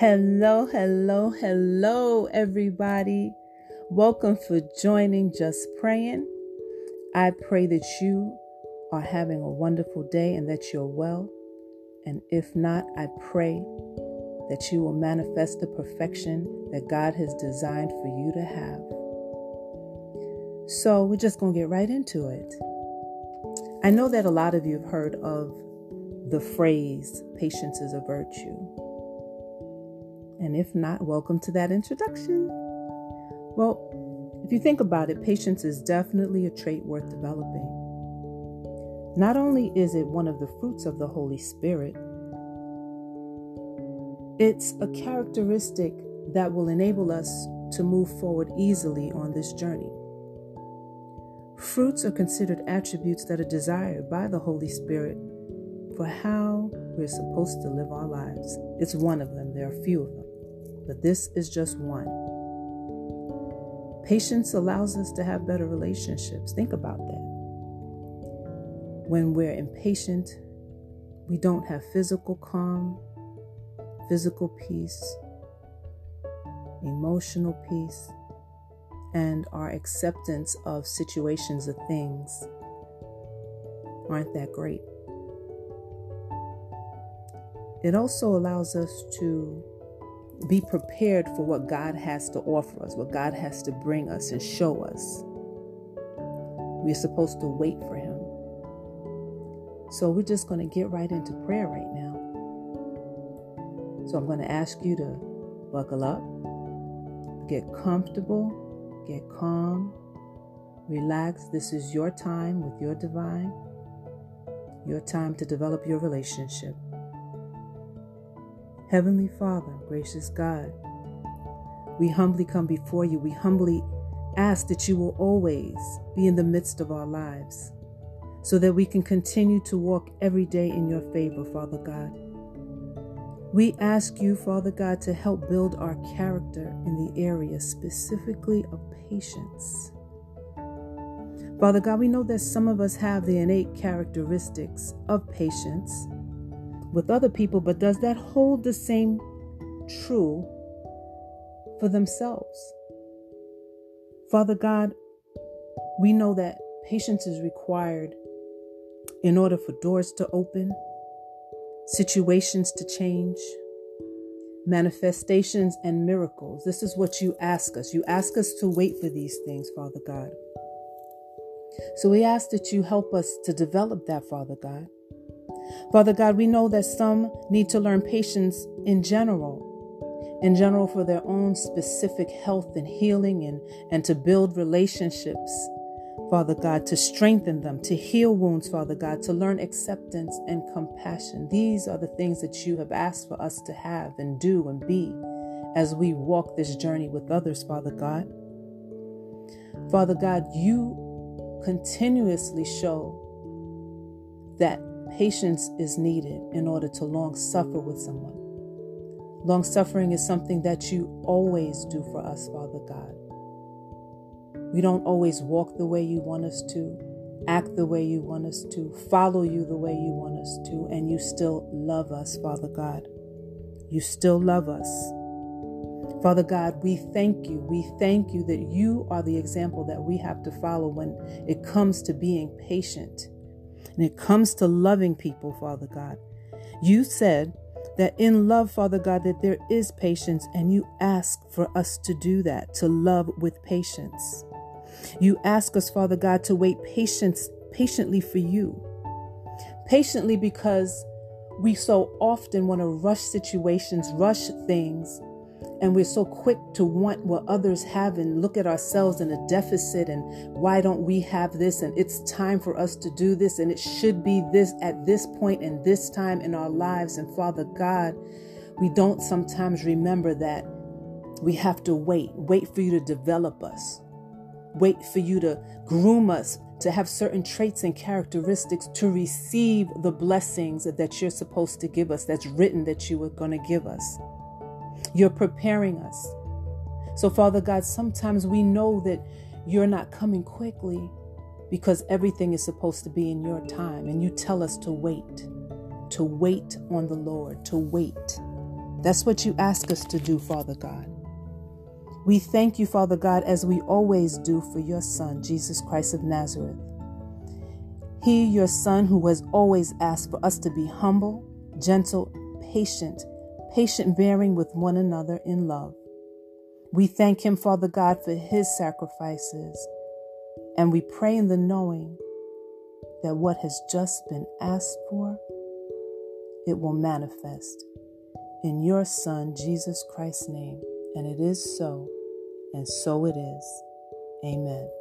Hello, hello, hello, everybody. Welcome for joining Just Praying. I pray that you are having a wonderful day and that you're well. And if not, I pray that you will manifest the perfection that God has designed for you to have. So, we're just going to get right into it. I know that a lot of you have heard of the phrase, patience is a virtue. And if not, welcome to that introduction. Well, if you think about it, patience is definitely a trait worth developing. Not only is it one of the fruits of the Holy Spirit, it's a characteristic that will enable us to move forward easily on this journey. Fruits are considered attributes that are desired by the Holy Spirit for how we're supposed to live our lives. It's one of them, there are a few of them but this is just one. Patience allows us to have better relationships. Think about that. When we're impatient, we don't have physical calm, physical peace, emotional peace, and our acceptance of situations or things aren't that great. It also allows us to be prepared for what God has to offer us, what God has to bring us and show us. We're supposed to wait for Him. So we're just going to get right into prayer right now. So I'm going to ask you to buckle up, get comfortable, get calm, relax. This is your time with your divine, your time to develop your relationship. Heavenly Father, gracious God, we humbly come before you. We humbly ask that you will always be in the midst of our lives so that we can continue to walk every day in your favor, Father God. We ask you, Father God, to help build our character in the area specifically of patience. Father God, we know that some of us have the innate characteristics of patience with other people, but does that hold the same true for themselves? Father God, we know that patience is required in order for doors to open, situations to change, manifestations and miracles. This is what you ask us. You ask us to wait for these things, Father God. So we ask that you help us to develop that, Father God. Father God, we know that some need to learn patience in general, in general for their own specific health and healing and, and to build relationships, Father God, to strengthen them, to heal wounds, Father God, to learn acceptance and compassion. These are the things that you have asked for us to have and do and be as we walk this journey with others, Father God. Father God, you continuously show that Patience is needed in order to long suffer with someone. Long suffering is something that you always do for us, Father God. We don't always walk the way you want us to, act the way you want us to, follow you the way you want us to, and you still love us, Father God. You still love us. Father God, we thank you. We thank you that you are the example that we have to follow when it comes to being patient and it comes to loving people, Father God. You said that in love, Father God, that there is patience, and you ask for us to do that, to love with patience. You ask us, Father God, to wait patience patiently for you. Patiently because we so often want to rush situations, rush things, and we're so quick to want what others have and look at ourselves in a deficit and why don't we have this? And it's time for us to do this and it should be this at this point and this time in our lives. And father god we don't sometimes remember that we have to wait wait for you to develop us wait for you to groom us to have certain traits and characteristics to receive the blessings that you're supposed to give us that's written that you were going to give us you're preparing us. So, Father God, sometimes we know that you're not coming quickly because everything is supposed to be in your time. And you tell us to wait, to wait on the Lord, to wait. That's what you ask us to do, Father God. We thank you, Father God, as we always do for your Son, Jesus Christ of Nazareth. He, your Son, who has always asked for us to be humble, gentle, patient, patient bearing with one another in love. We thank him, Father God, for his sacrifices, and we pray in the knowing that what has just been asked for, it will manifest. In your Son, Jesus Christ's name. And it is so, and so it is. Amen.